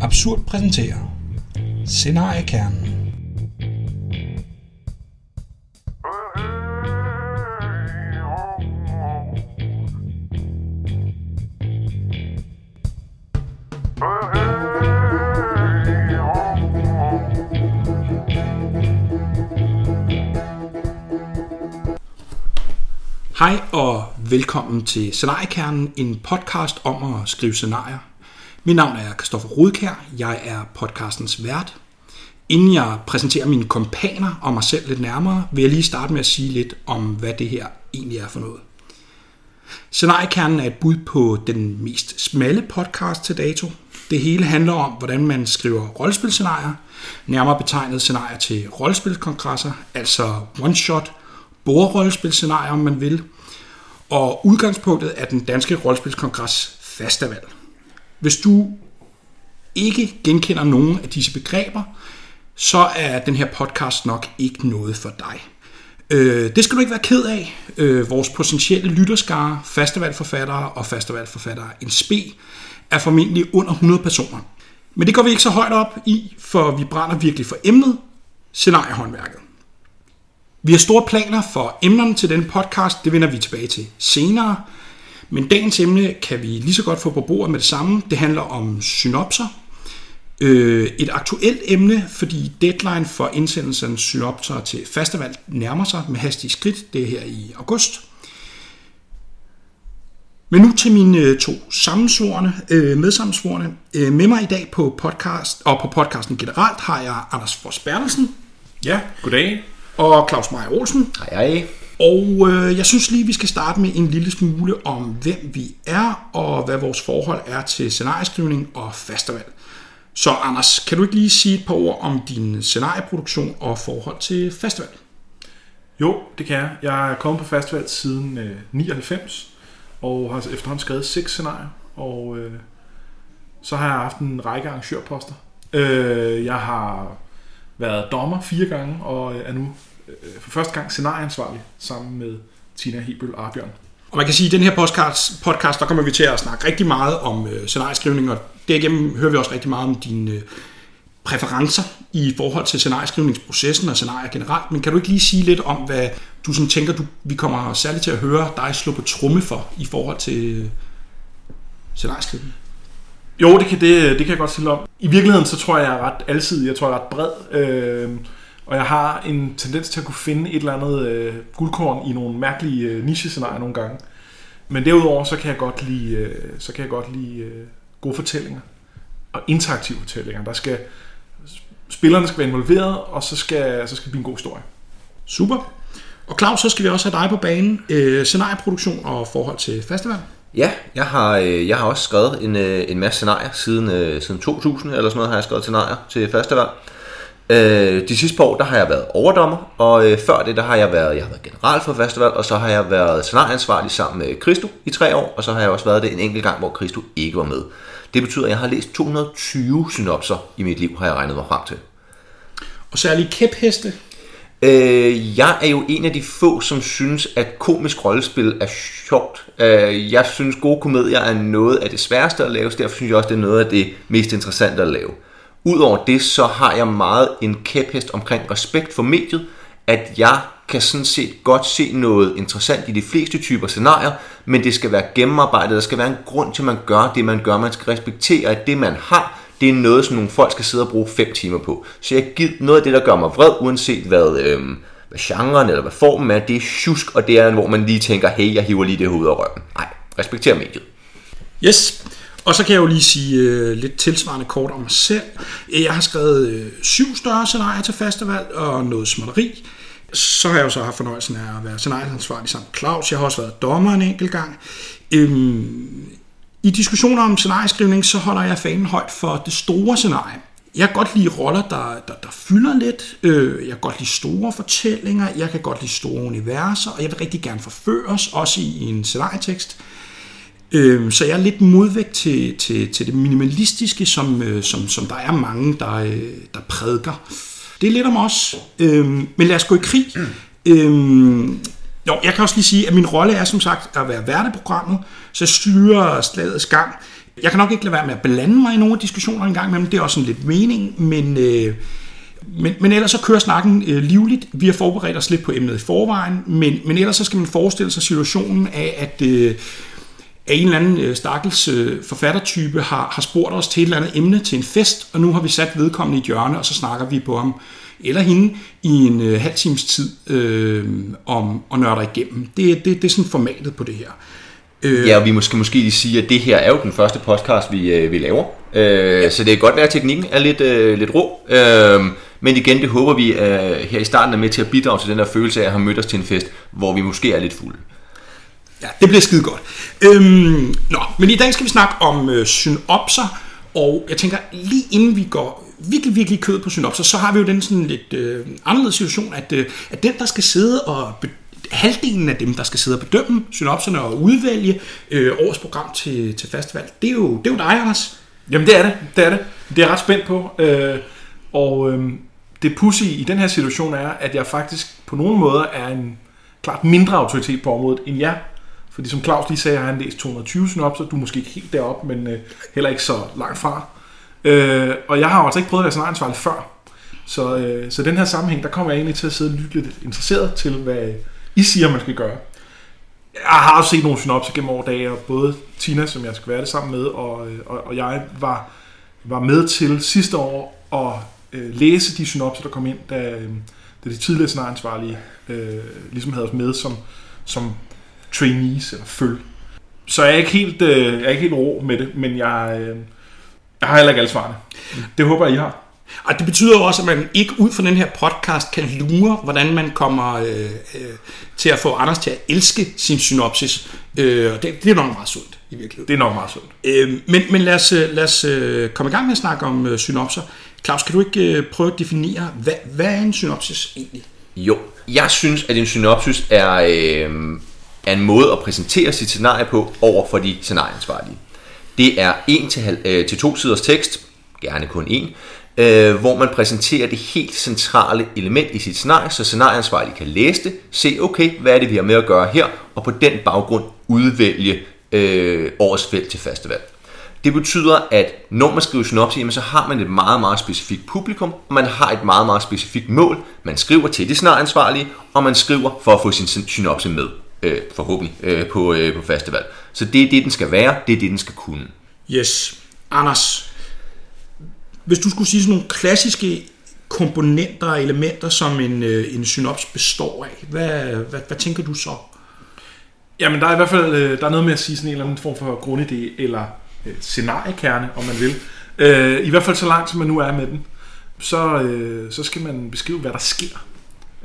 Absurd præsenterer Scenariekernen. Hej og velkommen til Scenariekernen, en podcast om at skrive scenarier. Mit navn er Kristoffer Rudkær, jeg er podcastens vært. Inden jeg præsenterer mine kompaner og mig selv lidt nærmere, vil jeg lige starte med at sige lidt om, hvad det her egentlig er for noget. Scenariekernen er et bud på den mest smalle podcast til dato. Det hele handler om, hvordan man skriver rollespilscenarier, nærmere betegnet scenarier til rollespilskongresser, altså one-shot, bordrollespilscenarier, om man vil. Og udgangspunktet er den danske rollespilskongres Fastaval. Hvis du ikke genkender nogen af disse begreber, så er den her podcast nok ikke noget for dig. Øh, det skal du ikke være ked af. Øh, vores potentielle lytterskare, fastevalgforfattere og fastevalgforfattere en spe, er formentlig under 100 personer. Men det går vi ikke så højt op i, for vi brænder virkelig for emnet, scenariehåndværket. Vi har store planer for emnerne til den podcast, det vender vi tilbage til senere. Men dagens emne kan vi lige så godt få på bordet med det samme. Det handler om synopser. Øh, et aktuelt emne, fordi deadline for indsendelsen af synopser til festival nærmer sig med hastige skridt. Det er her i august. Men nu til mine øh, to sammensvorene, øh, medsammensvorene. Øh, med mig i dag på podcast, og på podcasten generelt har jeg Anders Fors Bertelsen. Ja, goddag. Og Claus Meier Olsen. Hej, hej. Og øh, jeg synes lige, vi skal starte med en lille smule om, hvem vi er, og hvad vores forhold er til scenarieskrivning og festival. Så Anders, kan du ikke lige sige et par ord om din scenarieproduktion og forhold til festival? Jo, det kan jeg. Jeg er kommet på festival siden øh, 99, og har efterhånden skrevet seks scenarier, og øh, så har jeg haft en række arrangørposter. Øh, jeg har været dommer fire gange, og er nu øh, for første gang scenarieansvarlig sammen med Tina Hebel Arbjørn. Og man kan sige, at i den her podcast, podcast der kommer vi til at snakke rigtig meget om øh, scenarieskrivning, og derigennem hører vi også rigtig meget om dine øh, præferencer i forhold til scenarieskrivningsprocessen og scenarier generelt. Men kan du ikke lige sige lidt om, hvad du sådan tænker, du, vi kommer særligt til at høre dig slå på tromme for i forhold til øh, scenarieskrivning? Jo, det kan, det, det kan jeg godt sige om. I virkeligheden så tror jeg, jeg er ret alsidig, jeg tror, jeg er ret bred. Øh, og jeg har en tendens til at kunne finde et eller andet øh, guldkorn i nogle mærkelige øh, niche-scenarier nogle gange. Men derudover så kan jeg godt lide, øh, så kan jeg godt lide øh, gode fortællinger og interaktive fortællinger. Der skal spillerne skal være involveret, og så skal så skal det blive en god historie. Super. Og Claus, så skal vi også have dig på banen. Øh, scenarieproduktion og forhold til festival. Ja, jeg har, øh, jeg har også skrevet en, øh, en masse scenarier siden, øh, siden 2000 eller sådan noget, har jeg skrevet scenarier til festival. Øh, de sidste par år, der har jeg været overdommer, og øh, før det, der har jeg været, jeg har været general for festival, og så har jeg været scenarieansvarlig sammen med Christo i tre år, og så har jeg også været det en enkelt gang, hvor Christo ikke var med. Det betyder, at jeg har læst 220 synopser i mit liv, har jeg regnet mig frem til. Og særligt kæpheste. Øh, jeg er jo en af de få, som synes, at komisk rollespil er sjovt. Øh, jeg synes, gode komedier er noget af det sværeste at lave, så derfor synes jeg også, det er noget af det mest interessante at lave. Udover det, så har jeg meget en kæphest omkring respekt for mediet, at jeg kan sådan set godt se noget interessant i de fleste typer scenarier, men det skal være gennemarbejdet, der skal være en grund til, at man gør det, man gør. Man skal respektere, at det, man har, det er noget, som nogle folk skal sidde og bruge 5 timer på. Så jeg giver noget af det, der gør mig vred, uanset hvad, øhm, hvad genren eller hvad formen er, det er tjusk, og det er, hvor man lige tænker, hey, jeg hiver lige det hoved af røven. Nej, respekter mediet. Yes, og så kan jeg jo lige sige øh, lidt tilsvarende kort om mig selv. Jeg har skrevet øh, syv større scenarier til festival og noget småtteri. Så har jeg jo så haft fornøjelsen af at være scenarieansvarlig sammen med Claus. Jeg har også været dommer en enkelt gang. Øhm, I diskussioner om scenarieskrivning, så holder jeg fanen højt for det store scenarie. Jeg kan godt lide roller, der, der, der fylder lidt. Øh, jeg kan godt lide store fortællinger. Jeg kan godt lide store universer. Og jeg vil rigtig gerne forføres, også i en scenarietekst. Øh, så jeg er lidt modvægt til, til, til det minimalistiske, som, øh, som, som der er mange, der, øh, der prædiker. Det er lidt om os. Øh, men lad os gå i krig. Mm. Øh, jo, jeg kan også lige sige, at min rolle er som sagt at være værteprogrammet, så jeg styrer slagets gang. Jeg kan nok ikke lade være med at blande mig i nogle af diskussionerne engang, gang imellem. Det er også sådan lidt mening, men, øh, men, men ellers så kører snakken øh, livligt. Vi har forberedt os lidt på emnet i forvejen, men, men ellers så skal man forestille sig situationen af, at... Øh, at en eller anden øh, stakkels øh, forfattertype har, har spurgt os til et eller andet emne til en fest, og nu har vi sat vedkommende i et hjørne, og så snakker vi på ham eller hende i en øh, halv times tid øh, om at nørde igennem. Det, det, det er sådan formatet på det her. Øh, ja, og vi måske måske lige sige, at det her er jo den første podcast, vi, øh, vi laver. Øh, ja. Så det kan godt være, at teknikken er lidt, øh, lidt rå. Øh, men igen, det håber vi øh, her i starten er med til at bidrage til den der følelse af at have mødt os til en fest, hvor vi måske er lidt fulde. Ja, det bliver skide godt. Øhm, nå, men i dag skal vi snakke om øh, synopser, og jeg tænker, lige inden vi går virkelig, virkelig kød på synopser, så har vi jo den sådan lidt øh, anderledes situation, at, øh, at den, der skal sidde og halvdelen af dem, der skal sidde og bedømme synopserne og udvælge øh, årets program til, til festival, det er, jo, det er jo dig, Anders. Jamen det er det, det er det. Det er jeg ret spændt på. Øh, og øh, det pussy i den her situation er, at jeg faktisk på nogle måder er en klart mindre autoritet på området end jer. Fordi som Claus lige sagde, har han læst 220 synopser. Du er måske ikke helt deroppe, men øh, heller ikke så langt fra. Øh, og jeg har altså ikke prøvet at være scenarieansvarlig før. Så, øh, så den her sammenhæng, der kommer jeg egentlig til at sidde og lytte lidt interesseret til, hvad I siger, man skal gøre. Jeg har også set nogle synopser gennem år dage, og både Tina, som jeg skal være det sammen med, og, øh, og, og jeg var, var med til sidste år at øh, læse de synopser, der kom ind, da, øh, da de tidligere scenarieansvarlige øh, ligesom havde os med som, som trainees eller føl. Så jeg er ikke helt, øh, jeg er ikke helt ro med det, men jeg, øh, jeg har heller ikke alle svarene. Det håber jeg, I har. Og det betyder jo også, at man ikke ud fra den her podcast kan lure, hvordan man kommer øh, øh, til at få Anders til at elske sin synopsis. Øh, og det, det er nok meget sundt i virkeligheden. Det er nok meget sundt. Øh, men men lad os, øh, lad os øh, komme i gang med at snakke om øh, synopser. Claus, kan du ikke øh, prøve at definere, hvad, hvad er en synopsis egentlig? Jo, jeg synes, at en synopsis er, øh, er en måde at præsentere sit scenarie på over for de scenarieansvarlige. Det er en til, øh, til to siders tekst, gerne kun en, øh, hvor man præsenterer det helt centrale element i sit scenarie, så scenarieansvarlige kan læse det, se, okay, hvad er det, vi har med at gøre her, og på den baggrund udvælge øh, årets felt til festival. Det betyder, at når man skriver synopsis, jamen, så har man et meget, meget specifikt publikum, og man har et meget, meget specifikt mål. Man skriver til de scenarieansvarlige, og man skriver for at få sin synopsis med, øh, forhåbentlig, øh, på, øh, på festival. Så det er det, den skal være, det er det, den skal kunne. Yes. Anders, hvis du skulle sige sådan nogle klassiske komponenter og elementer, som en, øh, en synops består af, hvad, hvad, hvad tænker du så? Jamen, der er i hvert fald øh, der er noget med at sige sådan en eller anden form for grundidé, eller øh, scenariekerne, om man vil. Øh, I hvert fald så langt, som man nu er med den. Så, øh, så skal man beskrive, hvad der sker.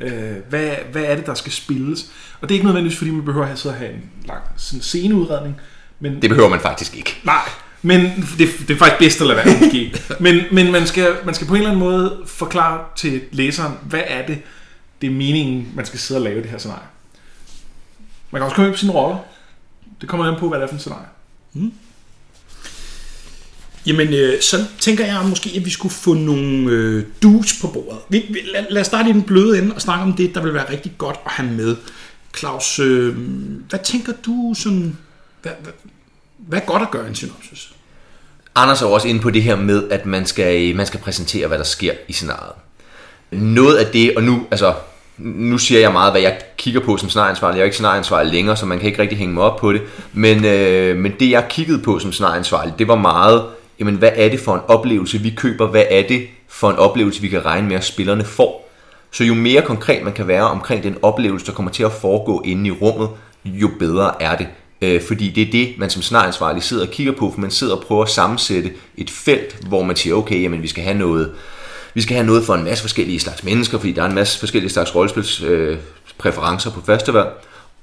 Øh, hvad, hvad er det, der skal spilles? Og det er ikke nødvendigvis, fordi man behøver at have, at have en lang sådan sceneudredning. Men, det behøver man faktisk ikke. Nej, men det, det er faktisk bedst at lade være måske. men, men man, skal, man skal på en eller anden måde forklare til læseren, hvad er det, det er meningen, man skal sidde og lave det her scenarie. Man kan også komme ind på sine roller. Det kommer an på, hvad det er for en scenarie. Mm. Jamen, øh, så tænker jeg måske, at vi skulle få nogle øh, dus på bordet. Vi, vi, lad, lad os starte i den bløde ende og snakke om det, der vil være rigtig godt at have med. Claus, øh, hvad tænker du sådan... Hvad, hvad, hvad er godt at gøre en synopsis? Anders er også inde på det her med, at man skal, man skal præsentere, hvad der sker i scenariet. Noget af det, og nu, altså, nu siger jeg meget, hvad jeg kigger på som scenarieansvarlig. Jeg er ikke scenarieansvarlig længere, så man kan ikke rigtig hænge mig op på det. Men, øh, men det, jeg kiggede på som scenarieansvarlig, det var meget, jamen, hvad er det for en oplevelse, vi køber? Hvad er det for en oplevelse, vi kan regne med, at spillerne får? Så jo mere konkret man kan være omkring den oplevelse, der kommer til at foregå inde i rummet, jo bedre er det. Øh, fordi det er det, man som scenarieansvarlig sidder og kigger på, for man sidder og prøver at sammensætte et felt, hvor man siger, okay, jamen vi skal have noget, vi skal have noget for en masse forskellige slags mennesker, fordi der er en masse forskellige slags rollespilspræferencer øh, på festival,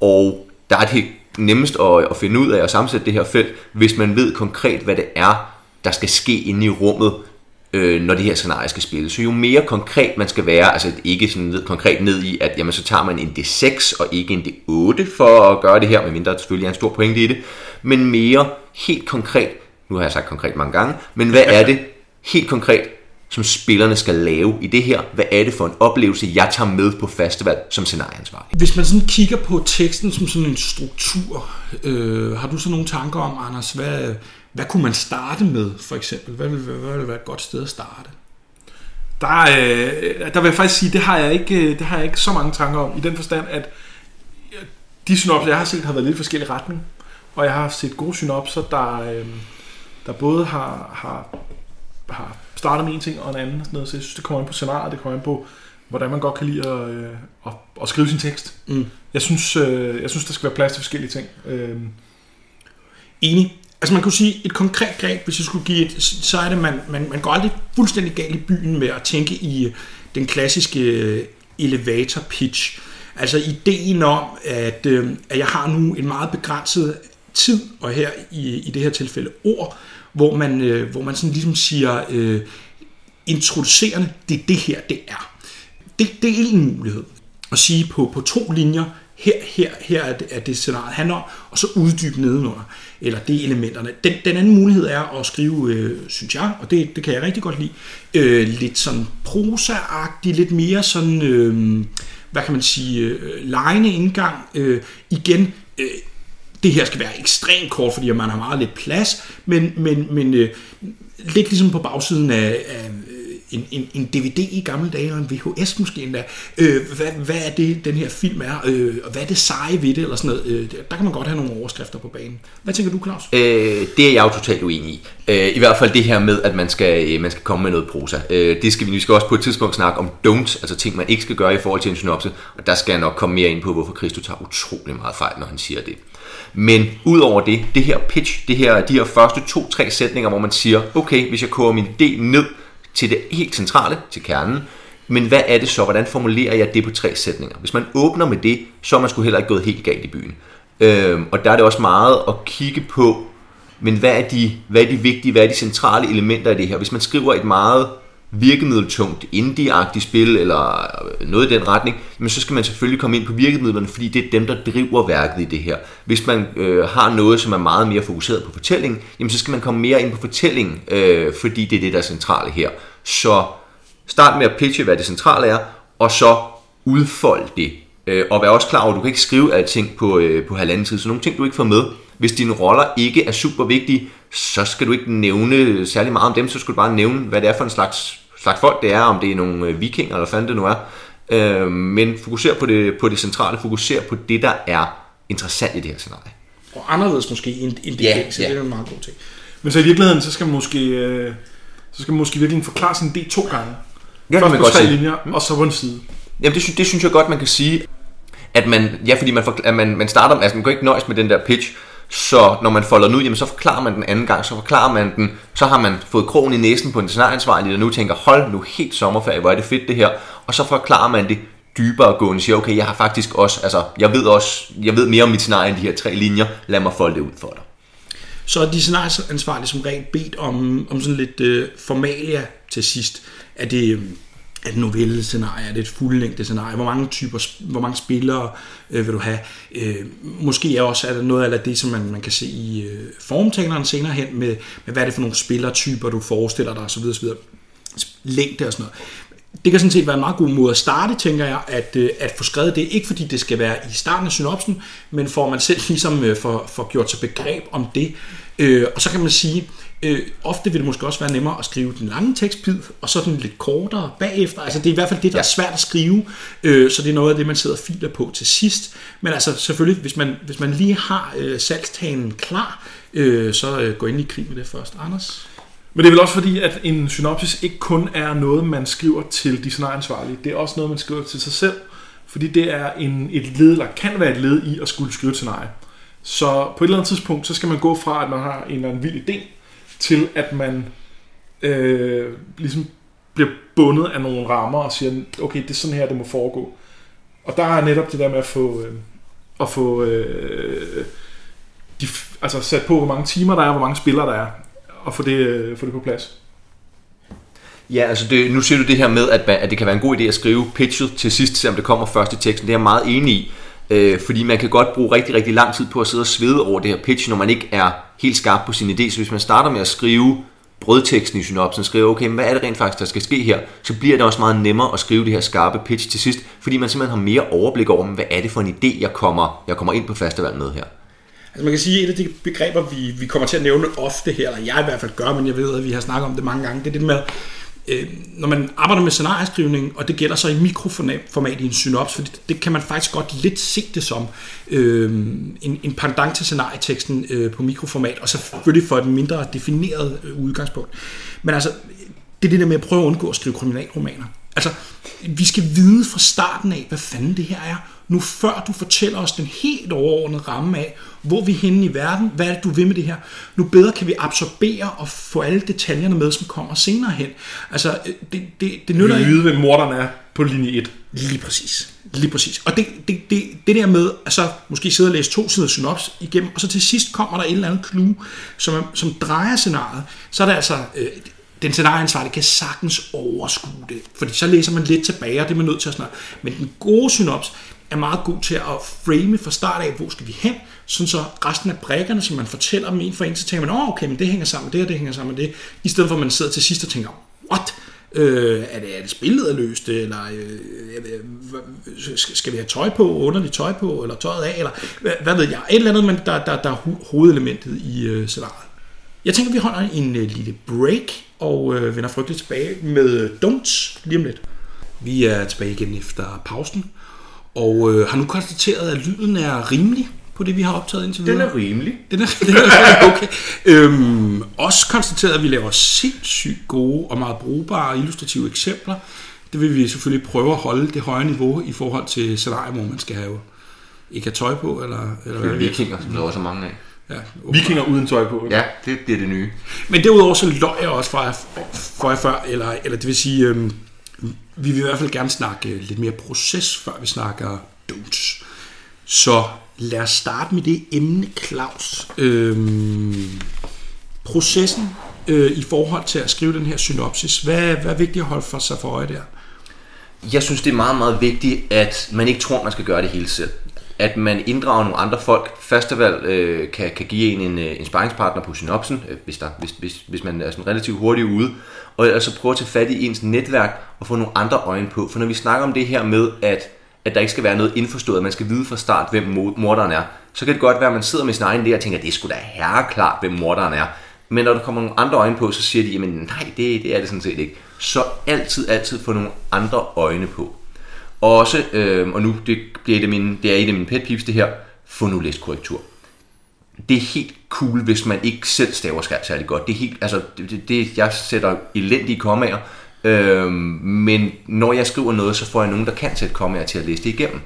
og der er det nemmest at, at finde ud af at sammensætte det her felt, hvis man ved konkret, hvad det er, der skal ske inde i rummet, øh, når det her scenarie skal spilles. Så jo mere konkret man skal være, altså ikke sådan ned, konkret ned i, at jamen, så tager man en D6 og ikke en D8 for at gøre det her, medmindre der selvfølgelig er en stor pointe i det, men mere helt konkret, nu har jeg sagt konkret mange gange, men hvad er det helt konkret, som spillerne skal lave i det her? Hvad er det for en oplevelse, jeg tager med på festival som scenarieansvarlig? Hvis man sådan kigger på teksten som sådan en struktur, øh, har du så nogle tanker om, Anders, hvad, hvad kunne man starte med, for eksempel? Hvad vil, hvad, hvad vil være et godt sted at starte? Der, øh, der vil jeg faktisk sige, det har jeg ikke, øh, det har jeg ikke så mange tanker om, i den forstand, at øh, de synopser, jeg har set, har været lidt forskellige retning. Og jeg har set gode synopser, der, øh, der både har, har, har startet med en ting og en anden. Sådan noget. Så jeg synes, det kommer ind på scenariet, det kommer ind på, hvordan man godt kan lide at, øh, at, at skrive sin tekst. Mm. Jeg, synes, øh, jeg synes, der skal være plads til forskellige ting. Øh, Enig. Altså man kunne sige, et konkret greb, hvis jeg skulle give et, så er det, man, man, man går aldrig fuldstændig galt i byen med at tænke i øh, den klassiske øh, elevator pitch. Altså ideen om, at, øh, at jeg har nu en meget begrænset tid, og her i, i det her tilfælde ord, hvor man, hvor man sådan ligesom siger øh, introducerende, det er det her, det er. Det, det er en mulighed at sige på, på to linjer, her, her, her er det, er det scenariet handler om, og så uddybe nedenunder, eller det elementerne. Den, den anden mulighed er at skrive, øh, synes jeg, og det, det kan jeg rigtig godt lide, øh, lidt sådan prosaagtigt, lidt mere sådan, øh, hvad kan man sige, øh, lejende indgang. Øh, igen, øh, det her skal være ekstremt kort, fordi man har meget lidt plads, men, men, men øh, lidt ligesom på bagsiden af, af en, en, en DVD i gamle dage, og en VHS måske endda. Øh, hvad, hvad er det, den her film er, øh, og hvad er det seje ved det, eller sådan noget. Øh, der kan man godt have nogle overskrifter på banen. Hvad tænker du, Claus? Øh, det er jeg jo totalt uenig i. Øh, I hvert fald det her med, at man skal, øh, man skal komme med noget prosa. Øh, det skal vi, vi skal også på et tidspunkt snakke om don'ts, altså ting, man ikke skal gøre i forhold til en synopse. Og der skal jeg nok komme mere ind på, hvorfor Christo tager utrolig meget fejl, når han siger det. Men udover det, det her pitch, det her, de her første to-tre sætninger, hvor man siger, okay, hvis jeg koger min idé ned til det helt centrale, til kernen, men hvad er det så? Hvordan formulerer jeg det på tre sætninger? Hvis man åbner med det, så er man sgu heller ikke gået helt galt i byen. Øhm, og der er det også meget at kigge på, men hvad er, de, hvad er de vigtige, hvad er de centrale elementer i det her? Hvis man skriver et meget virkemiddeltungt indie-agtigt spil, eller noget i den retning, men så skal man selvfølgelig komme ind på virkemidlerne, fordi det er dem, der driver værket i det her. Hvis man øh, har noget, som er meget mere fokuseret på fortællingen, jamen så skal man komme mere ind på fortællingen, øh, fordi det er det, der er centrale her. Så start med at pitche, hvad det centrale er, og så udfold det. Øh, og vær også klar over, at du kan ikke skrive alting på, øh, på halvanden tid, så nogle ting, du ikke får med. Hvis dine roller ikke er super vigtige, så skal du ikke nævne særlig meget om dem, så skal du bare nævne, hvad det er for en slags, slags folk det er, om det er nogle øh, vikinger eller hvad det nu er. Øh, men fokuser på det, på det centrale, fokuser på det, der er interessant i det her scenarie. Og anderledes måske end, end det Ja, gængse, ja. det er en meget god ting. men så i virkeligheden, så skal man måske, øh, så skal man måske virkelig forklare sin idé to gange. Ja, Først man på godt tre sige. linjer, og så på en side. Jamen det, det synes jeg godt, man kan sige, at man, ja, fordi man, at man, man starter, altså man kan ikke nøjes med den der pitch, så når man folder den ud, jamen så forklarer man den anden gang, så forklarer man den, så har man fået krogen i næsen på en scenarieansvarlig, der nu tænker, hold nu helt sommerferie, hvor er det fedt det her, og så forklarer man det dybere gående, siger, okay, jeg har faktisk også, altså, jeg ved også, jeg ved mere om mit scenarie end de her tre linjer, lad mig folde det ud for dig. Så er de scenarieansvarlige som regel bedt om, om sådan lidt øh, formalia til sidst. Er det, øh, er det novellescenarie? Er det et fuldlængde scenarie? Hvor mange typer, hvor mange spillere øh, vil du have? Øh, måske er også er der noget af det, som man, man kan se i øh, formtaleren senere hen, med, med hvad er det for nogle spillertyper, du forestiller dig osv. osv. Længde og sådan noget. Det kan sådan set være en meget god måde at starte, tænker jeg, at, øh, at få skrevet det. Ikke fordi det skal være i starten af synopsen, men for at man selv ligesom øh, får, får gjort sig begreb om det. Øh, og så kan man sige, øh, ofte vil det måske også være nemmere at skrive den lange tekstbid, og så den lidt kortere bagefter. Altså det er i hvert fald det, der er svært at skrive, øh, så det er noget af det, man sidder og filer på til sidst. Men altså selvfølgelig, hvis man, hvis man lige har øh, salgstagen klar, øh, så øh, gå ind i krig med det først. Anders? Men det er vel også fordi, at en synopsis ikke kun er noget, man skriver til de scenarieansvarlige. Det er også noget, man skriver til sig selv. Fordi det er en, et led, eller kan være et led i at skulle skrive et scenarie. Så på et eller andet tidspunkt, så skal man gå fra, at man har en eller anden vild idé, til at man øh, ligesom bliver bundet af nogle rammer og siger, okay, det er sådan her, det må foregå. Og der er netop det der med at få, øh, at få øh, de, altså sat på, hvor mange timer der er, hvor mange spillere der er, og få det, øh, få det på plads. Ja, altså det, nu siger du det her med, at, at det kan være en god idé at skrive pitchet til sidst, selvom det kommer først i teksten. Det er jeg meget enig i. Øh, fordi man kan godt bruge rigtig, rigtig lang tid på at sidde og svede over det her pitch, når man ikke er helt skarp på sin idé. Så hvis man starter med at skrive brødteksten i synopsen, skriver, okay, men hvad er det rent faktisk, der skal ske her, så bliver det også meget nemmere at skrive det her skarpe pitch til sidst, fordi man simpelthen har mere overblik over, hvad er det for en idé, jeg kommer, jeg kommer ind på festival med her. Altså man kan sige, at et af de begreber, vi, vi kommer til at nævne ofte her, eller jeg i hvert fald gør, men jeg ved, at vi har snakket om det mange gange, det er det med, øh, når man arbejder med scenarieskrivning, og det gælder så i mikroformat i en synops, for det, det kan man faktisk godt lidt se det som øh, en, en pendant til scenarieteksten øh, på mikroformat, og selvfølgelig for et mindre defineret øh, udgangspunkt. Men altså, det er det der med at prøve at undgå at skrive kriminalromaner. Altså, vi skal vide fra starten af, hvad fanden det her er, nu før du fortæller os den helt overordnede ramme af, hvor vi er henne i verden, hvad er det, du vil med det her, nu bedre kan vi absorbere og få alle detaljerne med, som kommer senere hen. Altså, det, det, det nytter Vi ikke. vide, hvem morderen er på linje 1. Lige præcis. Lige præcis. Og det, det, det, det der med at så måske sidde og læse to sider synops igennem, og så til sidst kommer der et eller andet clue, som, som drejer scenariet, så er det altså... Øh, den scenarieansvarlige kan sagtens overskue det, fordi så læser man lidt tilbage, og det er man nødt til at snakke. Men den gode synops er meget god til at frame fra start af, hvor skal vi hen, sådan så resten af brækkerne, som man fortæller dem en for en, så tænker man, åh, okay, men det hænger sammen med det, og det hænger sammen med det, i stedet for at man sidder til sidst og tænker, what? Øh, er, det, er det spillet er løst, eller øh, skal vi have tøj på, underligt tøj på, eller tøjet af, eller hvad, hvad ved jeg, et eller andet, men der, der, der er hovedelementet i øh, scenariet. Jeg tænker, vi holder en øh, lille break, og øh, vender frygteligt tilbage med don'ts lige om lidt. Vi er tilbage igen efter pausen, og øh, har nu konstateret, at lyden er rimelig på det, vi har optaget indtil videre. Den er rimelig. Den er, den er okay. Øhm, også konstateret, at vi laver sindssygt gode og meget brugbare illustrative eksempler. Det vil vi selvfølgelig prøve at holde det høje niveau i forhold til scenarier, hvor man skal have ikke have tøj på, eller, eller hvad er. Vikinger, som der også er mange af. Ja, Vikinger uden tøj på. Ja, det bliver det nye. Men derudover så løg jeg også fra, for jer før, eller, eller det vil sige, øhm, vi vil i hvert fald gerne snakke lidt mere proces, før vi snakker don'ts. Så lad os starte med det emne, Claus. Øhm, processen øh, i forhold til at skrive den her synopsis, hvad, hvad er vigtigt at holde for sig for øje der? Jeg synes, det er meget, meget vigtigt, at man ikke tror, man skal gøre det hele selv. At man inddrager nogle andre folk. Festival øh, kan, kan give en en, øh, en sparringspartner på synopsen, øh, hvis, der, hvis, hvis, hvis man er sådan relativt hurtigt ude. Og ellers så prøve at tage fat i ens netværk og få nogle andre øjne på. For når vi snakker om det her med, at, at der ikke skal være noget indforstået, at man skal vide fra start, hvem morderen er, så kan det godt være, at man sidder med sin egen idé og tænker, det er sgu da herreklart, hvem morderen er. Men når der kommer nogle andre øjne på, så siger de, jamen nej, det, det er det sådan set ikke. Så altid, altid få nogle andre øjne på. Også, øh, og nu det bliver et af mine, det er et af mine pet peeves det her, få nu læst korrektur. Det er helt cool, hvis man ikke selv staver skær særlig godt. Det er helt, altså, det, det, jeg sætter elendige kommaer, øh, men når jeg skriver noget, så får jeg nogen, der kan sætte kommaer til at læse det igennem.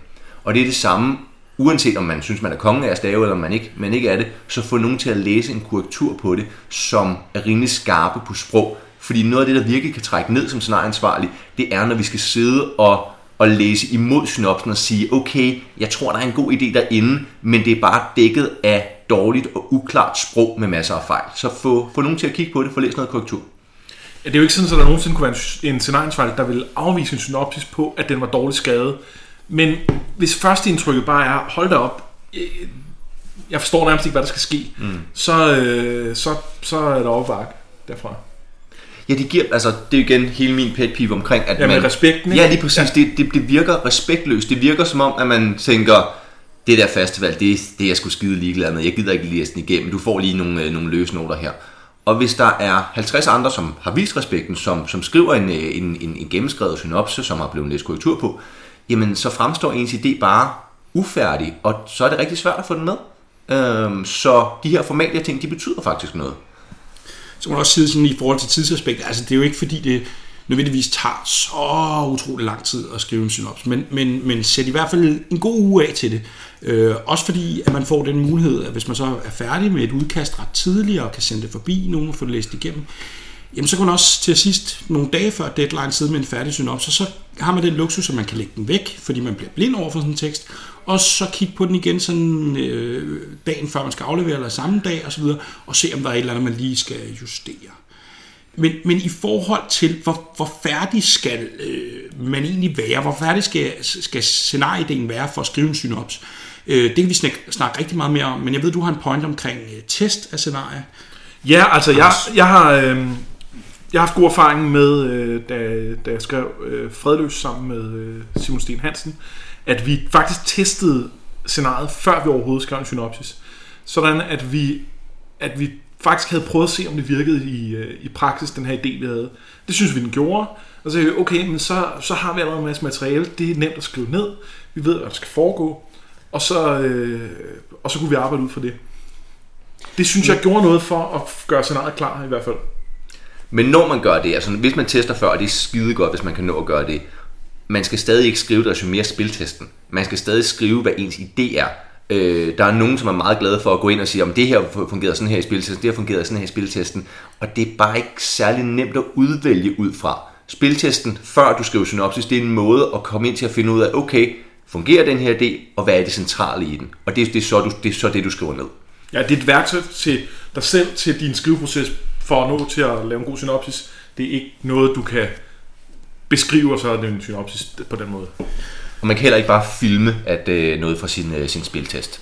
Og det er det samme, uanset om man synes, man er konge af at stave, eller man ikke, man ikke er det, så få nogen til at læse en korrektur på det, som er rimelig skarpe på sprog. Fordi noget af det, der virkelig kan trække ned som scenarieansvarlig, det er, når vi skal sidde og, og læse imod synopsen og sige, okay, jeg tror, der er en god idé derinde, men det er bare dækket af dårligt og uklart sprog med masser af fejl. Så få, få nogen til at kigge på det, få læst noget korrektur. Ja, det er jo ikke sådan, at der nogensinde kunne være en, en scenarieansvarlig, der vil afvise en synopsis på, at den var dårligt skrevet. Men hvis første indtrykket bare er, hold da op, øh, jeg forstår nærmest ikke, hvad der skal ske, mm. så, øh, så, så er der opvagt derfra. Ja, det giver, altså, det er igen hele min pet peeve omkring, at Ja, man... respekten, ikke? Ja, lige præcis. Ja. Det, det, det, virker respektløst. Det virker som om, at man tænker, det der festival, det, det er jeg sgu skide ligeglad med. Jeg gider ikke læse den igennem. Du får lige nogle, øh, nogle løsnoter her. Og hvis der er 50 andre, som har vist respekten, som, som skriver en, øh, en, en, en gennemskrevet synopse, som har blevet læst korrektur på, jamen så fremstår ens idé bare ufærdig, og så er det rigtig svært at få den med. Øhm, så de her formalia ting, de betyder faktisk noget. Så må man også sige sådan i forhold til tidsaspektet, altså det er jo ikke fordi det nødvendigvis tager så utrolig lang tid at skrive en synops, men, men, men sæt i hvert fald en god uge af til det. Øh, også fordi, at man får den mulighed, at hvis man så er færdig med et udkast ret tidligt og kan sende det forbi nogen og få det læst igennem, jamen så kan man også til sidst, nogle dage før deadline, sidde med en færdig synops, og så har man den luksus, at man kan lægge den væk, fordi man bliver blind over for sådan en tekst, og så kigge på den igen sådan øh, dagen før man skal aflevere, eller samme dag osv., og se om der er et eller andet, man lige skal justere. Men, men i forhold til, hvor, hvor færdig skal øh, man egentlig være, hvor færdig skal, skal scenarieideen være for at skrive en synops, øh, det kan vi snakke, snakke rigtig meget mere om, men jeg ved, du har en point omkring øh, test af scenarier. Ja, altså jeg, jeg har... Øh, jeg har haft god erfaring med, øh, da, da jeg skrev øh, Fredløs sammen med øh, Simon Sten Hansen, at vi faktisk testede scenariet, før vi overhovedet skrev en synopsis. sådan at vi, at vi faktisk havde prøvet at se, om det virkede i, øh, i praksis, den her idé, vi havde. Det synes vi, den gjorde. Og så sagde vi, okay, men så, så har vi allerede en masse materiale. Det er nemt at skrive ned. Vi ved, hvad der skal foregå. Og så, øh, og så kunne vi arbejde ud fra det. Det synes jeg gjorde noget for at gøre scenariet klar i hvert fald. Men når man gør det, altså hvis man tester før, og det er skide godt, hvis man kan nå at gøre det, man skal stadig ikke skrive et resumé af spiltesten. Man skal stadig skrive, hvad ens idé er. Øh, der er nogen, som er meget glade for at gå ind og sige, om det her fungerer sådan her i spiltesten, det her fungerer sådan her i spiltesten. Og det er bare ikke særlig nemt at udvælge ud fra. Spiltesten, før du skriver synopsis, det er en måde at komme ind til at finde ud af, okay, fungerer den her idé, og hvad er det centrale i den? Og det, det, er, så, du, det er så det, du skriver ned. Ja, det er et værktøj til dig selv, til din skriveproces, for at nå til at lave en god synopsis. Det er ikke noget, du kan beskrive, og så er det en synopsis på den måde. Og man kan heller ikke bare filme at øh, noget fra sin, øh, sin spiltest.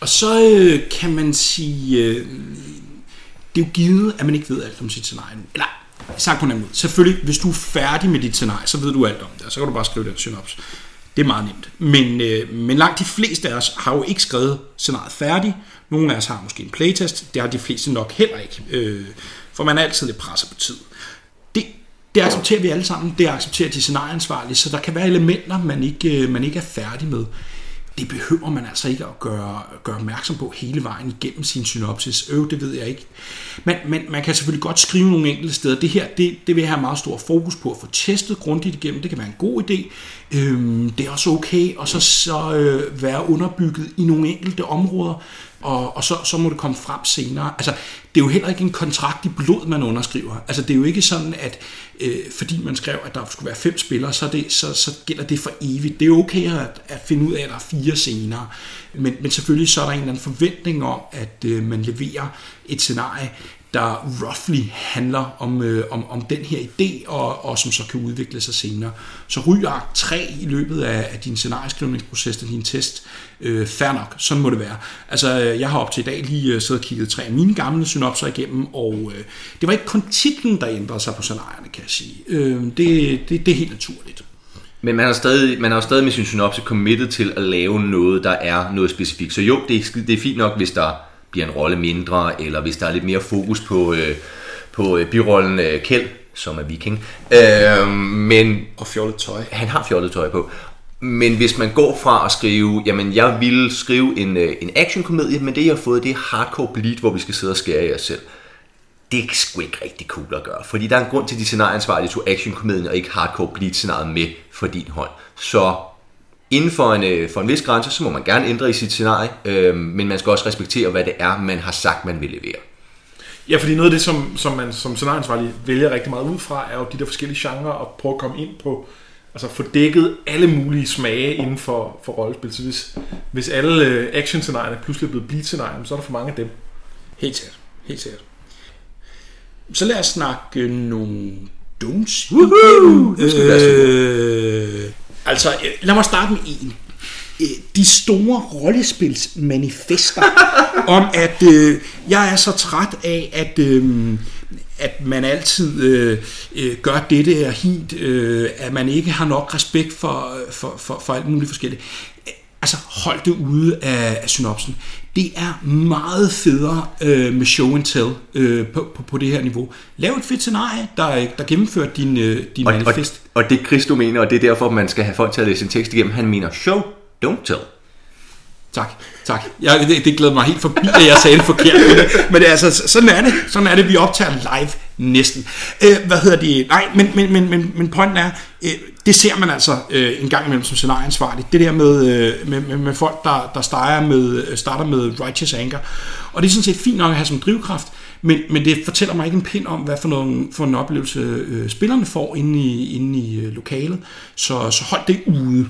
Og så øh, kan man sige, øh, det er jo givet, at man ikke ved alt om sit scenarie nu. Eller sagt på en anden måde. Selvfølgelig, hvis du er færdig med dit scenarie, så ved du alt om det, og så kan du bare skrive den synopsis. Det er meget nemt. Men, øh, men langt de fleste af os har jo ikke skrevet scenariet færdigt. Nogle af os har måske en playtest. Det har de fleste nok heller ikke. Øh, for man er altid lidt presset på tid. Det, det accepterer vi alle sammen. Det accepterer de scenarieansvarlige. Så der kan være elementer, man ikke, øh, man ikke er færdig med det behøver man altså ikke at gøre, gøre opmærksom på hele vejen igennem sin synopsis. Øv, det ved jeg ikke. Men, men man kan selvfølgelig godt skrive nogle enkelte steder. Det her, det, det vil jeg have meget stor fokus på at få testet grundigt igennem. Det kan være en god idé. Øhm, det er også okay Og så, så øh, være underbygget i nogle enkelte områder, og, og så, så må det komme frem senere. Altså, det er jo heller ikke en kontrakt i blod, man underskriver. Altså, det er jo ikke sådan, at øh, fordi man skrev, at der skulle være fem spillere, så, det, så, så gælder det for evigt. Det er okay at, at finde ud af, at der er fire senere. Men, men selvfølgelig så er der en eller anden forventning om, at øh, man leverer et scenarie, der roughly handler om, øh, om, om den her idé, og, og som så kan udvikle sig senere. Så ryger 3 i løbet af, af din scenarieskrivningsproces, din test, øh, fair nok, sådan må det være. Altså, øh, jeg har op til i dag lige øh, siddet og kigget tre af mine gamle synopser igennem, og øh, det var ikke kun titlen, der ændrede sig på scenarierne, kan jeg sige. Øh, det, det, det er helt naturligt. Men man har stadig, man har stadig med sin synopse committed til at lave noget, der er noget specifikt. Så jo, det er, det er fint nok, hvis der bliver en rolle mindre, eller hvis der er lidt mere fokus på, øh, på øh, birollen øh, Kjeld, som er viking. Øh, men og fjollet tøj. Han har fjollet tøj på. Men hvis man går fra at skrive, jamen jeg vil skrive en, øh, en actionkomedie, men det jeg har fået, det er hardcore bleed, hvor vi skal sidde og skære i os selv. Det er sgu ikke rigtig cool at gøre, fordi der er en grund til, at de scenarieansvarlige tog actionkomedien og ikke hardcore bleed scenariet med for din hånd. Så Inden for en, øh, for en vis grænse, så må man gerne ændre i sit scenarie, øh, men man skal også respektere, hvad det er, man har sagt, man vil levere. Ja, fordi noget af det, som, som man som scenarieansvarlig vælger rigtig meget ud fra, er jo de der forskellige genrer og prøve at komme ind på, altså få dækket alle mulige smage inden for, for rollespil. Så hvis, hvis alle øh, action-scenarierne pludselig er blevet bleed-scenarier, så er der for mange af dem. Helt sikkert. Helt sikkert. Så lad os snakke nogle don'ts. Woohoo! Øh, Altså, øh, lad mig starte med en. Øh, de store rollespilsmanifester om, at øh, jeg er så træt af, at... Øh, at man altid øh, øh, gør dette er helt, øh, at man ikke har nok respekt for, for, for, for alt muligt forskelligt. Altså hold det ude af, af synopsen. Det er meget federe øh, med show and tell øh, på, på, på det her niveau. Lav et fedt scenarie, der, der gennemfører din, øh, din og, manifest. Og, og det Christo mener, og det er derfor, man skal have folk til at læse sin tekst igennem, han mener show, don't tell. Tak, tak. Jeg, det, det glæder mig helt forbi, at jeg sagde det forkert. Men, men altså, sådan er det. Sådan er det, vi optager live næsten. Øh, hvad hedder det? Nej, men, men, men, men, men pointen er, øh, det ser man altså øh, en gang imellem som scenarieansvarlig. Det der med, øh, med, med, med folk, der, der starter med, øh, starter med righteous anger. Og det er sådan set fint nok at have som drivkraft, men, men det fortæller mig ikke en pind om, hvad for, nogen, for en oplevelse øh, spillerne får inde i, inde i øh, lokalet. Så, så hold det ude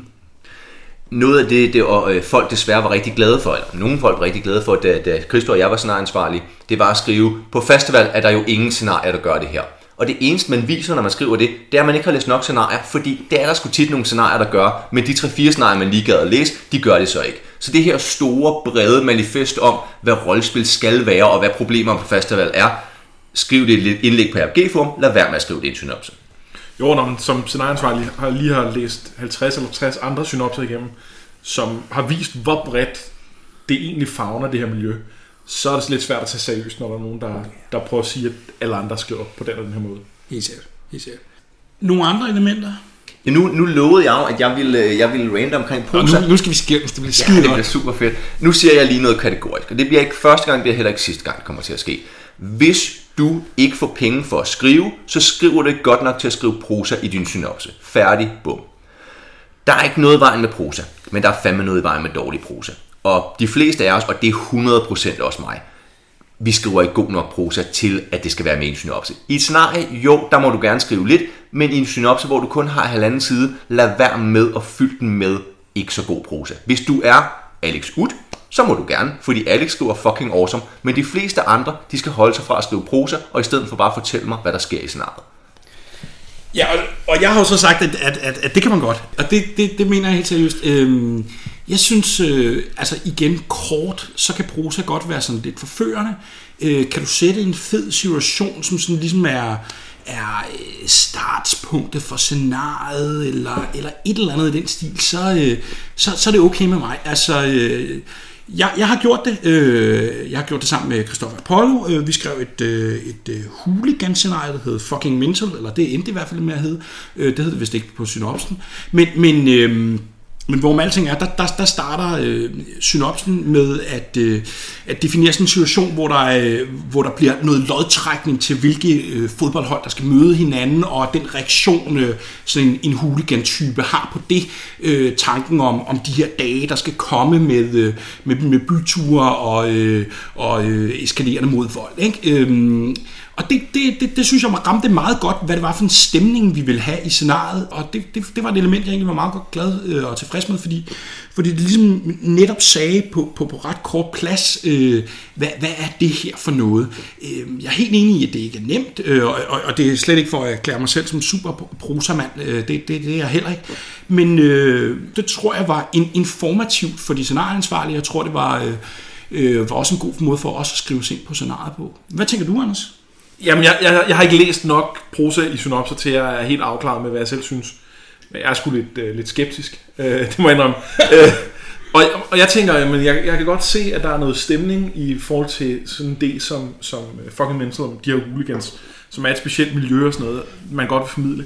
noget af det, det og, øh, folk desværre var rigtig glade for, eller nogle folk var rigtig glade for, da, da Christo og jeg var scenarieansvarlige, det var at skrive, på festival er der jo ingen scenarier, der gør det her. Og det eneste, man viser, når man skriver det, det er, at man ikke har læst nok scenarier, fordi det er der sgu tit nogle scenarier, der gør, men de 3-4 scenarier, man lige gad at læse, de gør det så ikke. Så det her store, brede manifest om, hvad rollespil skal være, og hvad problemer på festival er, skriv det i et indlæg på RPG-forum, lad være med at skrive det i en synopse. Jo, når man som scenarieansvarlig har lige har læst 50 eller 60 andre synopser igennem, som har vist, hvor bredt det egentlig fagner det her miljø, så er det lidt svært at tage seriøst, når der er nogen, der, der prøver at sige, at alle andre skriver på den og den her måde. Helt sikkert. Helt sikkert. Nogle andre elementer? Ja, nu, nu lovede jeg jo, at jeg ville, øh, jeg ville rande omkring prosa. nu, nu skal vi skændes, det bliver Ja, skide det godt. bliver super fedt. Nu siger jeg lige noget kategorisk, og det bliver ikke første gang, det bliver heller ikke sidste gang, det kommer til at ske. Hvis du ikke får penge for at skrive, så skriver du ikke godt nok til at skrive prosa i din synopse. Færdig, bum. Der er ikke noget i vejen med prosa, men der er fandme noget i vejen med dårlig prosa. Og de fleste af os, og det er 100% også mig, vi skriver ikke god nok prosa til, at det skal være med i en synopse. I et scenarie, jo, der må du gerne skrive lidt, men i en synopse, hvor du kun har halvanden side, lad være med at fylde den med ikke så god prosa. Hvis du er Alex Ud, så må du gerne, fordi Alex skriver fucking awesome, men de fleste andre, de skal holde sig fra at skrive prosa, og i stedet for bare fortælle mig, hvad der sker i scenariet. Ja, og, og jeg har jo så sagt, at, at, at, at det kan man godt. Og det, det, det mener jeg helt seriøst. Øhm, jeg synes, øh, altså igen kort, så kan prosa godt være sådan lidt forførende. Øh, kan du sætte en fed situation, som sådan ligesom er, er øh, startspunktet for scenariet, eller, eller et eller andet i den stil, så, øh, så, så er det okay med mig. Altså, øh, jeg, jeg har gjort det. Øh, jeg har gjort det sammen med Christopher Apollo. Øh, vi skrev et, øh, et øh, hooligan-scenarie, der hed Fucking Mental, eller det endte i hvert fald med at hedde. Øh, det hed det vist ikke på synopsen. Men, men, øh, men hvorom alting er, der, der, der starter øh, synopsen med at, øh, at definere sådan en situation, hvor der, øh, hvor der bliver noget lodtrækning til, hvilke øh, fodboldhold, der skal møde hinanden, og den reaktion, øh, sådan en, en hooligan-type har på det. Øh, tanken om, om de her dage, der skal komme med, øh, med, med byture og, øh, og øh, eskalerende mod vold. Ikke? Øh, og det, det, det, det synes jeg ramte meget godt, hvad det var for en stemning, vi ville have i scenariet. Og det, det, det var et element, jeg egentlig var meget godt glad øh, og tilfreds med, fordi, fordi det ligesom netop sagde på, på, på ret kort plads, øh, hvad, hvad er det her for noget? Øh, jeg er helt enig i, at det ikke er nemt, øh, og, og, og det er slet ikke for at erklære mig selv som super prosamand. Øh, det, det, det er jeg heller ikke. Men øh, det tror jeg var en, informativt for de scenarieansvarlige. Jeg tror, det var, øh, øh, var også en god måde for os at skrive os ind på scenariet på. Hvad tænker du, Anders? Jamen, jeg, jeg, jeg har ikke læst nok prosa i synopser til, at jeg er helt afklaret med, hvad jeg selv synes. Men jeg er sgu lidt, øh, lidt skeptisk, øh, det må jeg indrømme. øh, og, og jeg tænker, jamen, jeg, jeg kan godt se, at der er noget stemning i forhold til sådan en del som, som øh, fucking mental, om de her hooligans, som er et specielt miljø og sådan noget, man godt vil formidle.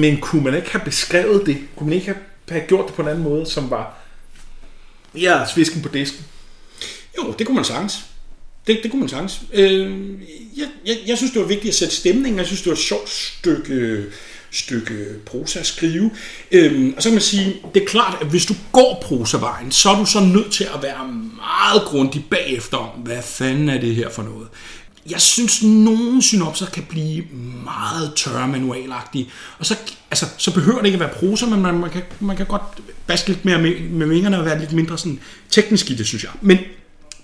Men kunne man ikke have beskrevet det? Kunne man ikke have, have gjort det på en anden måde, som var ja, svisken på disken? Jo, det kunne man sagtens. Det, det kunne man sagtens. Øh, jeg, jeg, jeg synes, det var vigtigt at sætte stemning. Jeg synes, det var et sjovt stykke, stykke prosa at skrive. Øh, og så kan man sige, det er klart, at hvis du går prosavejen, så er du så nødt til at være meget grundig bagefter om, hvad fanden er det her for noget. Jeg synes, nogle synopser kan blive meget tørre manualagtige. Og så, altså, så behøver det ikke at være prosa, men man, man, kan, man kan godt baske lidt mere med, med vingerne og være lidt mindre sådan teknisk i det, synes jeg. Men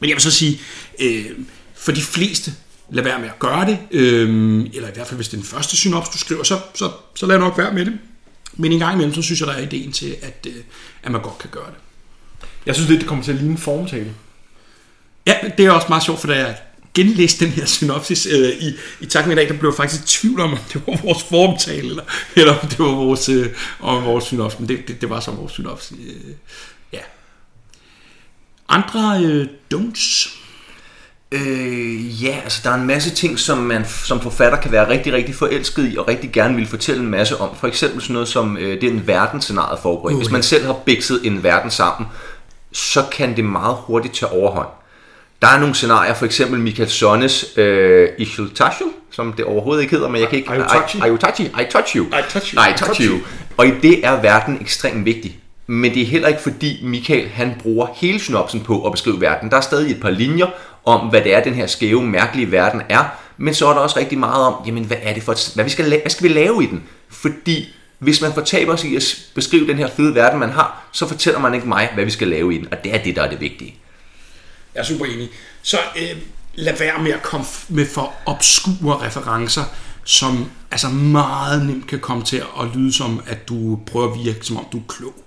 men jeg vil så sige, øh, for de fleste, lad være med at gøre det, øh, eller i hvert fald hvis det er den første synops, du skriver, så, så, så lad nok være med det. Men en gang imellem, så synes jeg, der er ideen til, at, øh, at man godt kan gøre det. Jeg synes lidt, det kommer til at ligne en formtale. Ja, det er også meget sjovt, for da jeg genlæste den her synopsis øh, i, i takt med i dag, der blev jeg faktisk i tvivl om, om det var vores formtale, eller, eller om det var vores, øh, om vores synops, men det, det, det var så vores synops. Øh. Andre øh, don'ts? Øh, ja, altså der er en masse ting, som man som forfatter kan være rigtig, rigtig forelsket i, og rigtig gerne vil fortælle en masse om. For eksempel sådan noget som, øh, det er en verdensscenarie foregår i. Uh, Hvis man selv har bikset en verden sammen, så kan det meget hurtigt tage overhånd. Der er nogle scenarier, for eksempel Michael Sonnes øh, Ishultashu, som det overhovedet ikke hedder, men jeg kan ikke... Ayutachi. I, Ayutachi, I touch you. I touch you. I touch you. Og i det er verden ekstremt vigtig. Men det er heller ikke fordi Michael han bruger hele synopsen på at beskrive verden. Der er stadig et par linjer om, hvad det er, den her skæve, mærkelige verden er. Men så er der også rigtig meget om, jamen hvad er det for, et- hvad, vi skal, hvad skal vi lave i den? Fordi hvis man fortaber sig i at beskrive den her fede verden, man har, så fortæller man ikke mig, hvad vi skal lave i den. Og det er det, der er det vigtige. Jeg er super enig. Så øh, lad være med at komme med for obskure referencer, som altså meget nemt kan komme til at lyde som, at du prøver at virke, som om du er klog.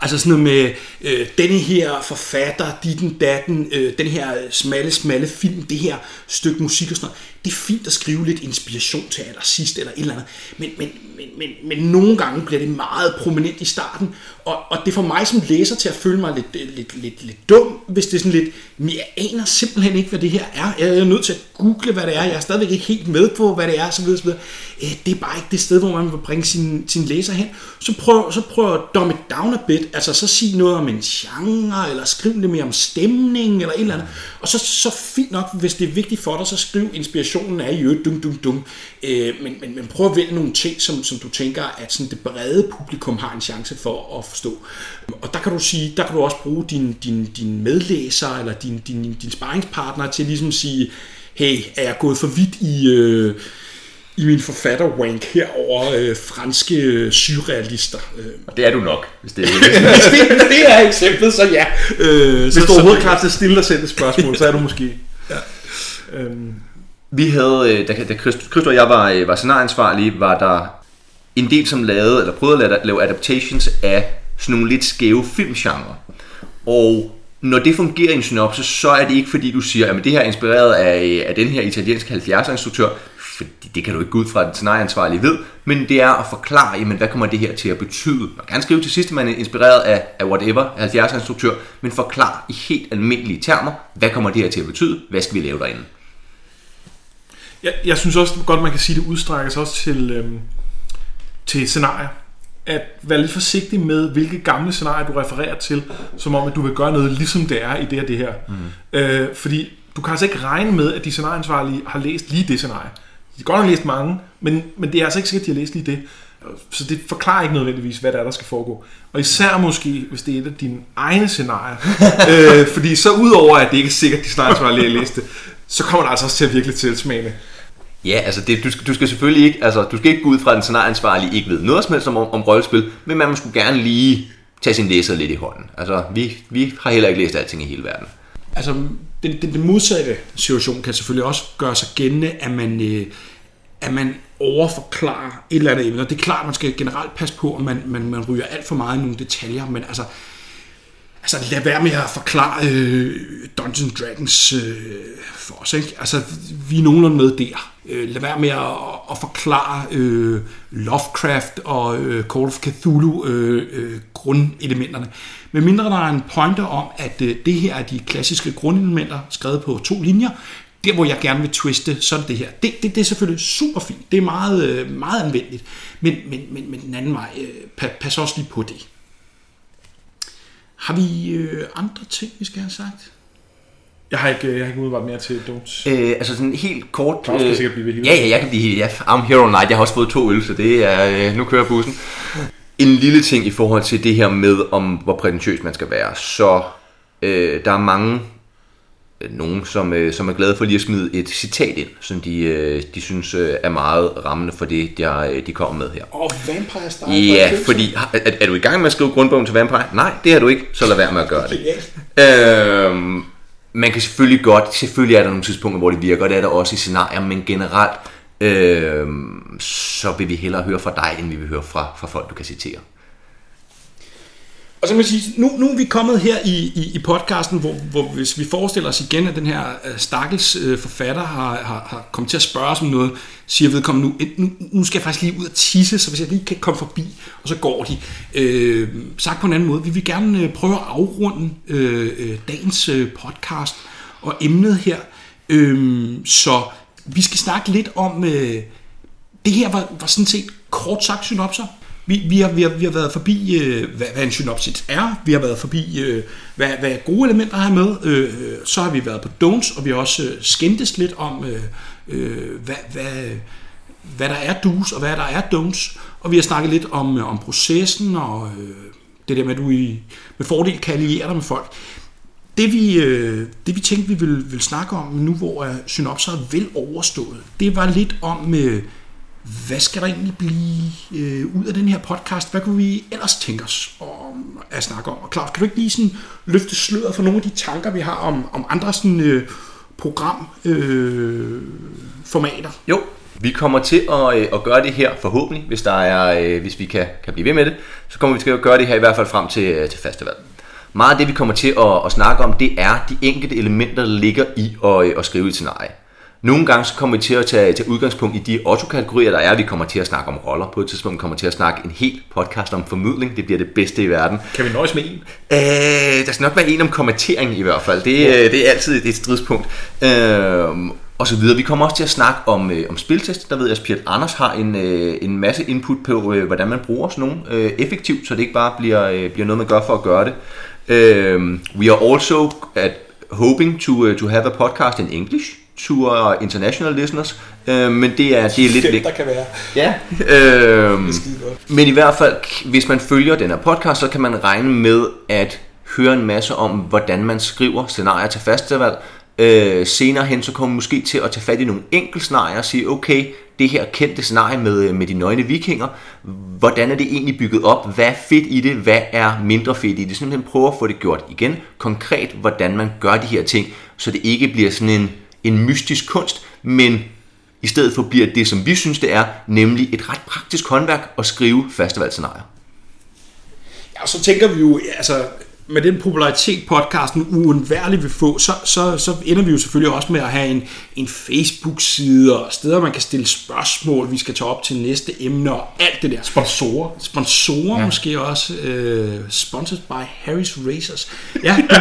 Altså sådan noget med øh, denne her forfatter, ditten datten, øh, den her smalle, smalle film, det her stykke musik og sådan noget. Det er fint at skrive lidt inspiration til allersidst eller et eller andet. Men, men, men, men, men nogle gange bliver det meget prominent i starten, og, og det får mig som læser til at føle mig lidt, lidt, lidt, lidt dum, hvis det er sådan lidt, men jeg aner simpelthen ikke, hvad det her er. Jeg er nødt til at google, hvad det er. Jeg er stadigvæk ikke helt med på, hvad det er, så videre, så videre. Øh, det er bare ikke det sted, hvor man vil bringe sin, sin læser hen. Så prøv, så prøv at dumb it down a bit, altså så sig noget om en genre, eller skriv lidt mere om stemning, eller et eller andet. Og så, så fint nok, hvis det er vigtigt for dig, så skriv inspirationen er i øvrigt dum dum dum. Øh, men, men, men prøv at vælge nogle ting, som, som du tænker, at sådan det brede publikum har en chance for at forstå. Og der kan du sige, der kan du også bruge din, din, din medlæser, eller din, din, din sparringspartner til ligesom at sige, hey, er jeg gået for vidt i... Øh, i min forfatterwank her over øh, franske surrealister. Øh. Og det er du nok, hvis det er det. hvis, det, hvis det er eksemplet, så ja. Øh, hvis så, du er overhovedet klar til at stille dig selv et spørgsmål, så er du måske... ja. Øhm. Vi havde, øh, da, da Christo og jeg var, øh, var scenarieansvarlige, var der en del, som lavede, eller prøvede at lave adaptations af sådan nogle lidt skæve filmgenre. Og når det fungerer i en synopsis, så er det ikke fordi, du siger, at det her er inspireret af, af den her italienske 70'er instruktør, fordi det kan du ikke gå ud fra, at den scenarieansvarlige ved, men det er at forklare, jamen, hvad kommer det her til at betyde. Man kan skrive til sidst, at man er inspireret af, af whatever, 70'er instruktør, men forklar i helt almindelige termer, hvad kommer det her til at betyde, hvad skal vi lave derinde. Jeg, jeg synes også godt, man kan sige, at det udstrækkes også til, øhm, til scenarier at være lidt forsigtig med, hvilke gamle scenarier du refererer til, som om, at du vil gøre noget ligesom det er i det og det her. Mm. Øh, fordi du kan altså ikke regne med, at de scenarieansvarlige har læst lige det scenarie. De har godt nok læst mange, men, men det er altså ikke sikkert, at de har læst lige det. Så det forklarer ikke nødvendigvis, hvad der er, der skal foregå. Og især måske, hvis det er et af dine egne scenarier. øh, fordi så udover, at det ikke er sikkert, at de scenarieansvarlige har læst det, så kommer det altså også til at virkelig tilsmagende. Ja, altså det, du, skal, du skal selvfølgelig ikke, altså du skal ikke gå ud fra, at den scenarieansvarlige ikke ved noget som helst om, om rollespil, men man må skulle gerne lige tage sin læser lidt i hånden. Altså vi, vi har heller ikke læst alting i hele verden. Altså den, den, den modsatte situation kan selvfølgelig også gøre sig gældende, at man, øh, at man overforklarer et eller andet emne. Og det er klart, at man skal generelt passe på, at man, man, man ryger alt for meget i nogle detaljer, men altså altså lad være med at forklare øh, Dungeons Dragons øh, for os, ikke? Altså, vi er nogenlunde med der. Øh, lad være med at, at forklare øh, Lovecraft og øh, Call of Cthulhu øh, øh, grundelementerne. Men mindre der er en pointer om, at øh, det her er de klassiske grundelementer, skrevet på to linjer, der hvor jeg gerne vil twiste, så er det her. Det, det, det er selvfølgelig super fint. Det er meget, øh, meget anvendeligt. Men, men, men, men den anden vej, øh, pas også lige på det. Har vi øh, andre ting, vi skal have sagt? Jeg har ikke, jeg har ikke udvalgt mere til Don'ts. Øh, altså sådan helt kort... Claus kan øh, sikkert blive helt. Ja, ja, jeg kan blive. Ja, I'm here all night. Jeg har også fået to øl, så det er... Øh, nu kører bussen. En lille ting i forhold til det her med, om hvor prætentiøs man skal være. Så øh, der er mange Øh, nogen, som, øh, som er glade for lige at smide et citat ind, som de, øh, de synes øh, er meget rammende for det, de, øh, de kommer med her. Og Vampire Style. Ja, fordi er, er du i gang med at skrive grundbogen til Vampire? Nej, det er du ikke, så lad være med at gøre det. øhm, man kan selvfølgelig godt, selvfølgelig er der nogle tidspunkter, hvor det virker, og det er der også i scenarier, men generelt, øh, så vil vi hellere høre fra dig, end vi vil høre fra, fra folk, du kan citere. Og så kan man sige, nu, nu er vi kommet her i, i, i podcasten, hvor, hvor hvis vi forestiller os igen, at den her øh, stakkels øh, forfatter har, har, har kommet til at spørge os om noget, siger vedkommende nu, nu, nu skal jeg faktisk lige ud og tisse, så hvis jeg lige kan komme forbi, og så går de. Øh, sagt på en anden måde, vi vil gerne øh, prøve at afrunde øh, øh, dagens øh, podcast og emnet her. Øh, så vi skal snakke lidt om, øh, det her var, var sådan set kort sagt synopser. Vi, vi, har, vi, har, vi har været forbi, øh, hvad, hvad en synopsis er. Vi har været forbi, øh, hvad, hvad gode elementer har med. Øh, øh, så har vi været på don'ts, og vi har også øh, skændtes lidt om, øh, øh, hvad, hvad, hvad der er do's og hvad der er don'ts. Og vi har snakket lidt om, øh, om processen og øh, det der med, at du i, med fordel kan alliere dig med folk. Det vi, øh, det vi tænkte, vi ville, ville snakke om nu, hvor øh, synopser er vel overstået, det var lidt om... Øh, hvad skal der egentlig blive øh, ud af den her podcast? Hvad kunne vi ellers tænke os om, at snakke om? Og Claus, kan du ikke lige sådan løfte sløret for nogle af de tanker, vi har om, om andre sådan, øh, programformater? Øh, jo, Vi kommer til at, øh, at gøre det her forhåbentlig, hvis, der er, øh, hvis vi kan, kan blive ved med det, så kommer vi til at gøre det her i hvert fald frem til, øh, til festival. Meget af det, vi kommer til at, at snakke om, det er de enkelte elementer, der ligger i at, øh, at skrive et scenarie. Nogle gange så kommer vi til at tage, tage udgangspunkt i de autokategorier, der er. Vi kommer til at snakke om roller. På et tidspunkt kommer vi til at snakke en helt podcast om formidling. Det bliver det bedste i verden. Kan vi nøjes med en? Øh, der skal nok være en om kommentering i hvert fald. Det, ja. det er altid et stridspunkt. Øh, og så videre. Vi kommer også til at snakke om, øh, om spiltest. Der ved jeg, at Anders har en, øh, en masse input på, øh, hvordan man bruger sådan nogle øh, effektivt, så det ikke bare bliver, øh, bliver noget, man gør for at gøre det. Øh, we are also at hoping to, uh, to have a podcast in English our international listeners, øh, men det er, det er lidt væk. der kan være. Ja, øh, men i hvert fald, hvis man følger den her podcast, så kan man regne med at høre en masse om, hvordan man skriver scenarier til festival. Øh, senere hen, så kommer man måske til at tage fat i nogle enkelte scenarier og sige, okay, det her kendte scenarie med, med de nøgne vikinger, hvordan er det egentlig bygget op, hvad er fedt i det, hvad er mindre fedt i det, simpelthen prøve at få det gjort igen, konkret, hvordan man gør de her ting, så det ikke bliver sådan en en mystisk kunst, men i stedet for bliver det, som vi synes det er, nemlig et ret praktisk håndværk at skrive festivalscenarier. Ja, og så tænker vi jo, altså med den popularitet podcasten uundværligt vil få, så, så, så ender vi jo selvfølgelig også med at have en, en Facebook-side og steder, man kan stille spørgsmål, vi skal tage op til næste emne og alt det der. Sponsorer. Sponsorer ja. måske også. Uh, sponsored by Harris Racers. Ja, det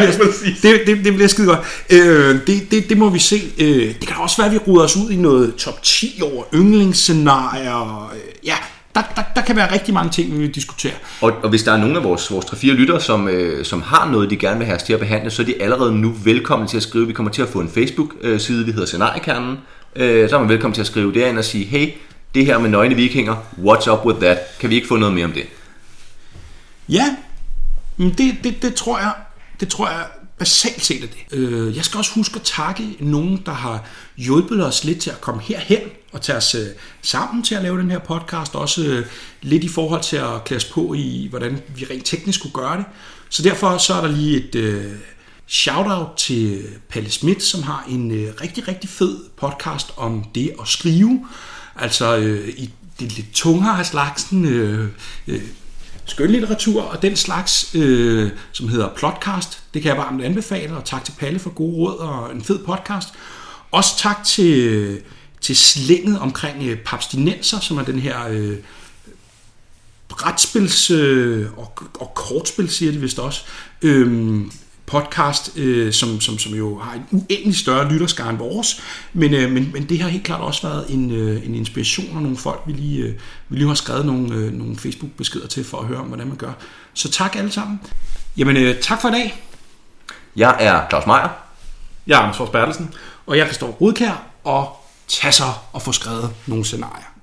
bliver, det, det, det bliver skide godt. Uh, det, det, det må vi se. Uh, det kan også være, at vi ruder os ud i noget top 10 over yndlingsscenarier. Uh, ja, der, der, der kan være rigtig mange ting, vi vil diskutere. Og, og hvis der er nogle af vores, vores 3-4 lyttere, som, øh, som har noget, de gerne vil have os til at behandle, så er de allerede nu velkommen til at skrive. Vi kommer til at få en Facebook-side, vi hedder Scenariekernen. Øh, så er man velkommen til at skrive derind og sige, hey, det her med nøgne vikinger, what's up with that? Kan vi ikke få noget mere om det? Ja, det, det, det tror jeg, det tror jeg basalt set er det. Øh, jeg skal også huske at takke nogen, der har hjulpet os lidt til at komme herhen og tage os øh, sammen til at lave den her podcast. Også øh, lidt i forhold til at klæde os på i, hvordan vi rent teknisk kunne gøre det. Så derfor så er der lige et øh, shout-out til Palle Schmidt, som har en øh, rigtig, rigtig fed podcast om det at skrive. Altså øh, i det lidt tungere af slagsen. Øh, øh, skønlitteratur og den slags, øh, som hedder Plotcast. Det kan jeg varmt anbefale, og tak til Palle for gode råd og en fed podcast. Også tak til, øh, til slænget omkring øh, papstinenser, som er den her øh, brætspils øh, og, og kortspil, siger de vist også, øh, podcast, øh, som, som, som jo har en uendelig større lytterskare end vores, men, øh, men, men det har helt klart også været en, øh, en inspiration af nogle folk, vi lige, øh, vi lige har skrevet nogle, øh, nogle Facebook-beskeder til for at høre om, hvordan man gør. Så tak alle sammen. Jamen, øh, tak for i dag. Jeg er Claus Meier. Jeg er Anders Bertelsen. Og jeg kan stå Rudkær og tage sig og få skrevet nogle scenarier.